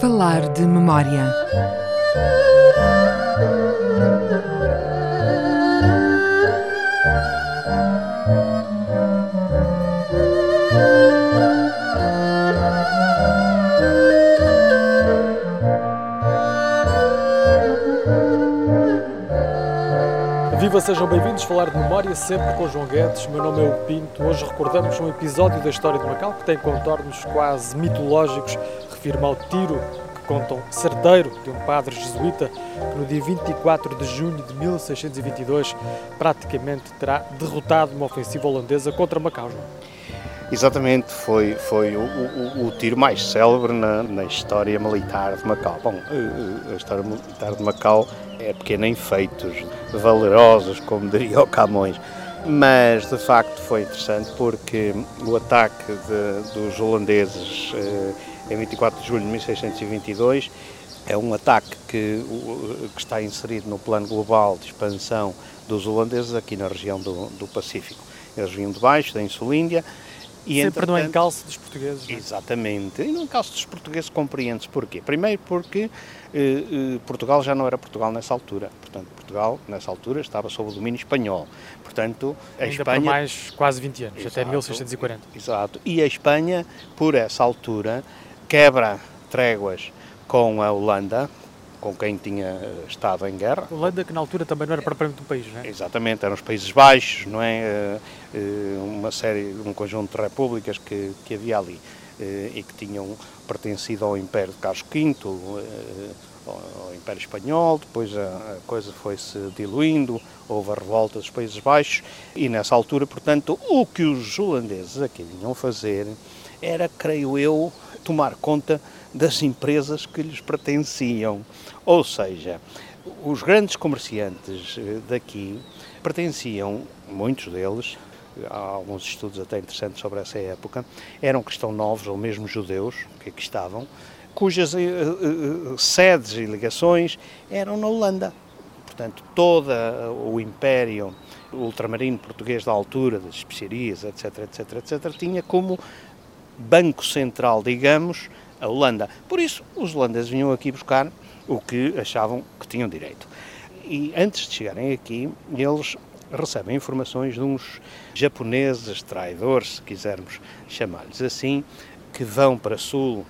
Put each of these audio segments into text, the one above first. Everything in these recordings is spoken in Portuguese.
Falar de memória. Viva, sejam bem-vindos falar de memória, sempre com João Guedes. Meu nome é o Pinto. Hoje recordamos um episódio da história de Macau que tem contornos quase mitológicos. Refiro-me ao tiro que contam certeiro de um padre jesuíta que no dia 24 de junho de 1622 praticamente terá derrotado uma ofensiva holandesa contra Macau. João. Exatamente, foi, foi o, o, o tiro mais célebre na, na, história militar de Macau. Bom, a história militar de Macau é pequena em feitos, valerosos, como diria o Camões. Mas de facto foi interessante porque o ataque de, dos holandeses eh, em 24 de julho de 1622 é um ataque que, que, está inserido no plano global de expansão dos holandeses aqui na região do, do Pacífico. Eles vinham de baixo, da Insulíndia, e, Sempre no encalço dos portugueses. Não? É? Exatamente. E no encalço dos portugueses compreendes porquê. Primeiro porque eh, eh, Portugal já não era Portugal nessa altura. Portanto, Portugal, nessa altura, estava sob o domínio espanhol. Portanto, a Ainda Espanha... por mais quase 20 anos, exato, até 1640. Exato. E a Espanha, por essa altura, quebra tréguas com a Holanda, com quem tinha eh, estado em guerra. Holanda, que na altura também não era propriamente um país, não é? Exatamente, eram os Países Baixos, não é? Eh, eh, uma série, um conjunto de repúblicas que, que havia ali e que tinham pertencido ao Império de Carlos V, ao Império Espanhol, depois a coisa foi-se diluindo, houve a revolta dos Países Baixos e nessa altura, portanto, o que os holandeses aqui vinham fazer era, creio eu, tomar conta das empresas que lhes pertenciam. Ou seja, os grandes comerciantes eh, daqui pertenciam, muitos deles, há alguns estudos até interessantes sobre essa época, eram cristãos novos ou mesmo judeus que aqui estavam, cujas uh, uh, sedes e ligações eram na Holanda. Portanto, todo o império ultramarino português da altura, das especiarias, etc., etc., etc., tinha como banco central, digamos, a Holanda. Por isso, os holandeses vinham aqui buscar o que achavam que tinham direito. E antes de chegarem aqui, eles recebem informações de uns japoneses traidores, se quisermos chamar-lhes assim, que vão para sul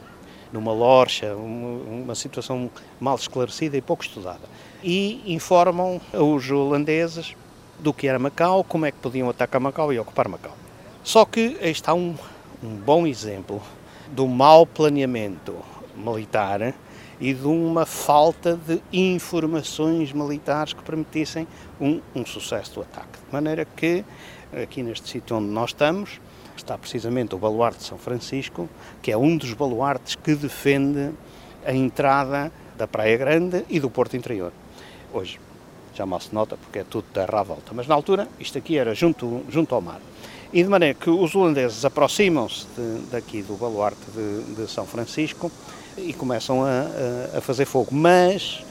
numa lorcha, uma, situação mal esclarecida e pouco estudada, e informam os holandeses do que era Macau, como é que podiam atacar Macau e ocupar Macau. Só que aí está um, um bom exemplo do mau planeamento militar e de uma falta de informações militares que permitissem um, um, sucesso do ataque. De maneira que, aqui neste sítio onde nós estamos, está precisamente o baluarte de São Francisco, que é um dos baluartes que defende a entrada da Praia Grande e do Porto Interior. Hoje já mal se nota porque é tudo terra à volta, mas na altura isto aqui era junto, junto ao mar. E de maneira que os holandeses aproximam-se daqui do baluarte de, de, São Francisco e começam a, a, a fazer fogo, mas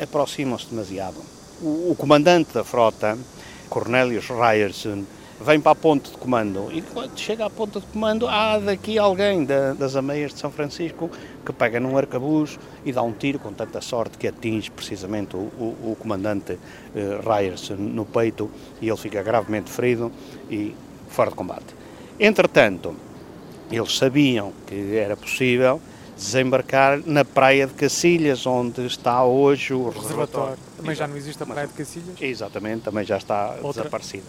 aproximam-se demasiado. O, o, comandante da frota, Cornelius Ryerson, vem para a ponte de comando e quando chega à ponte de comando há daqui alguém da, das ameias de São Francisco que pega num arcabuz e dá um tiro com tanta sorte que atinge precisamente o, o, o comandante Ryerson no peito e ele fica gravemente ferido e fora de combate. Entretanto, eles sabiam que era possível desembarcar na praia de Cacilhas, onde está hoje o reservatório. Também já não existe a praia de Cacilhas? Exatamente, também já está Outra. desaparecida.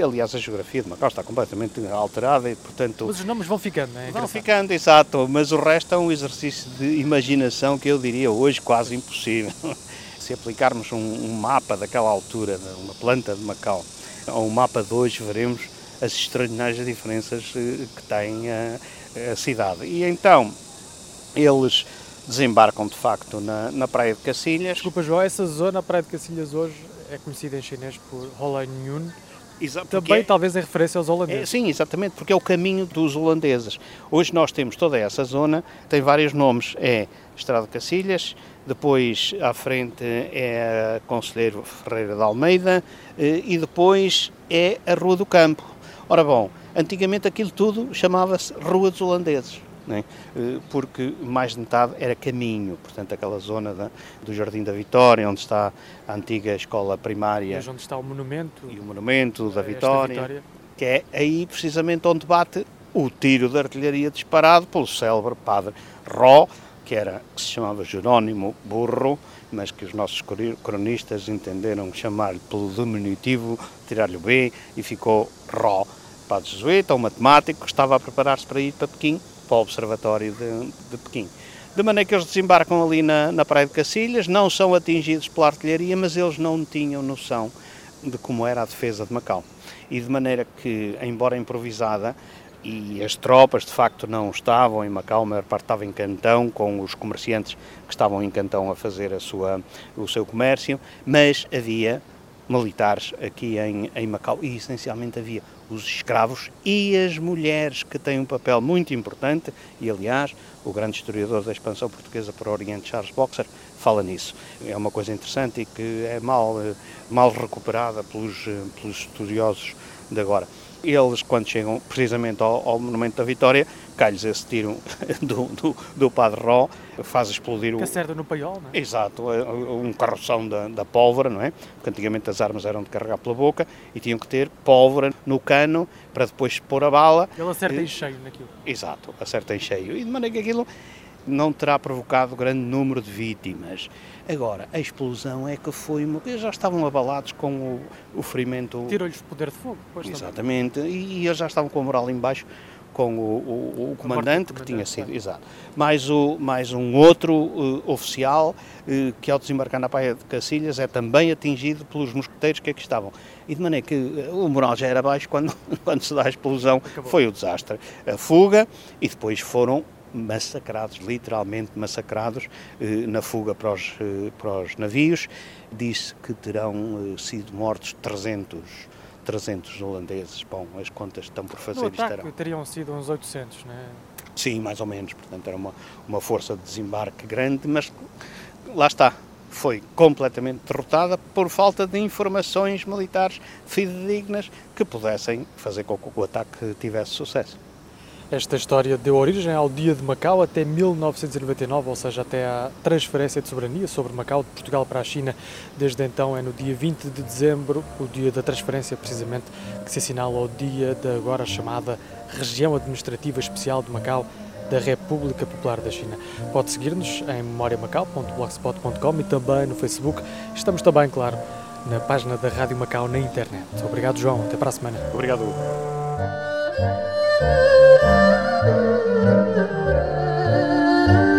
Aliás, a geografia de Macau está completamente alterada e, portanto... Mas os nomes vão ficando, não é? Vão ficando, exato, mas o resto é um exercício de imaginação que eu diria hoje quase impossível. Se aplicarmos um, um mapa daquela altura, uma planta de Macau, a um mapa de hoje, veremos as extraordinárias diferenças eh, que tem a, a cidade. E então, eles desembarcam de facto na, na Praia de Cacilhas. Desculpa, João, essa zona, a Praia de Cacilhas hoje, é conhecida em chinês por Holai Nyun, Exa também é, talvez em referência aos holandeses. É, sim, exatamente, porque é o caminho dos holandeses. Hoje nós temos toda essa zona, tem vários nomes, é Estrada de Cacilhas, depois à frente é Conselheiro Ferreira de Almeida eh, e depois é a Rua do Campo. Ora bom, antigamente aquilo tudo chamava-se Rua dos Holandeses. É? porque mais de metade era caminho, portanto aquela zona da, do Jardim da Vitória, onde está a antiga escola primária. Mas onde está o monumento. E o monumento da Vitória, Vitória, que é aí precisamente onde bate o tiro de artilharia disparado pelo célebre padre Ró, que era que se chamava Jerónimo Burro, mas que os nossos cronistas entenderam chamar-lhe pelo diminutivo, tirar-lhe o B e ficou Ró. Padre jesuíta, um matemático, estava a preparar-se para ir para Pequim para o Observatório de, de Pequim. De maneira que eles desembarcam ali na, na Praia de Cacilhas, não são atingidos pela artilharia, mas eles não tinham noção de como era a defesa de Macau. E de maneira que, embora improvisada, e as tropas de facto não estavam em Macau, a maior parte estava em Cantão, com os comerciantes que estavam em Cantão a fazer a sua, o seu comércio, mas havia militares aqui em, em Macau e essencialmente havia os escravos e as mulheres, que têm um papel muito importante, e aliás, o grande historiador da expansão portuguesa para o Oriente, Charles Boxer, fala nisso. É uma coisa interessante e que é mal, eh, mal recuperada pelos, eh, pelos estudiosos de agora eles, quando chegam precisamente ao, ao Monumento da Vitória, cai-lhes esse tiro do, do, do Padre Ró, faz explodir o... Que acerta no paiol, não é? Exato, é, um carroção da, da pólvora, não é? Porque antigamente as armas eram de carregar pela boca e tinham que ter pólvora no cano para depois pôr a bala. Ele acerta e... em cheio naquilo. Exato, acerta em cheio. E de maneira que aquilo não terá provocado grande número de vítimas. Agora, a explosão é que foi uma. Eles já estavam abalados com o, o ferimento. Tirou-lhes poder de fogo, pois Exatamente, e, e, eles já estavam com a moral em baixo com o, o, o comandante que tinha sido, exato, mais, o, mais um outro uh, oficial uh, que ao desembarcar na Praia de Cacilhas é também atingido pelos mosqueteiros que aqui estavam. E de maneira que uh, o moral já era baixo quando, quando se dá a explosão, Acabou. foi o desastre. A fuga e depois foram massacrados, literalmente massacrados, eh, na fuga para os, eh, para os navios. Disse que terão eh, sido mortos 300 300 holandeses. Bom, as contas estão por fazer. No ataque teriam sido uns 800, não é? Sim, mais ou menos. Portanto, era uma, uma força de desembarque grande, mas lá está. Foi completamente derrotada por falta de informações militares fidedignas que pudessem fazer com que o ataque tivesse sucesso. Esta história deu origem ao Dia de Macau até 1999, ou seja, até à transferência de soberania sobre Macau de Portugal para a China. Desde então é no dia 20 de dezembro, o dia da transferência, precisamente, que se assinala o dia da agora chamada Região Administrativa Especial de Macau da República Popular da China. Pode seguir-nos em memoriamacau.blogspot.com e também no Facebook. Estamos também, claro, na página da Rádio Macau na internet. Obrigado, João. Até para a semana. Obrigado. Thank you.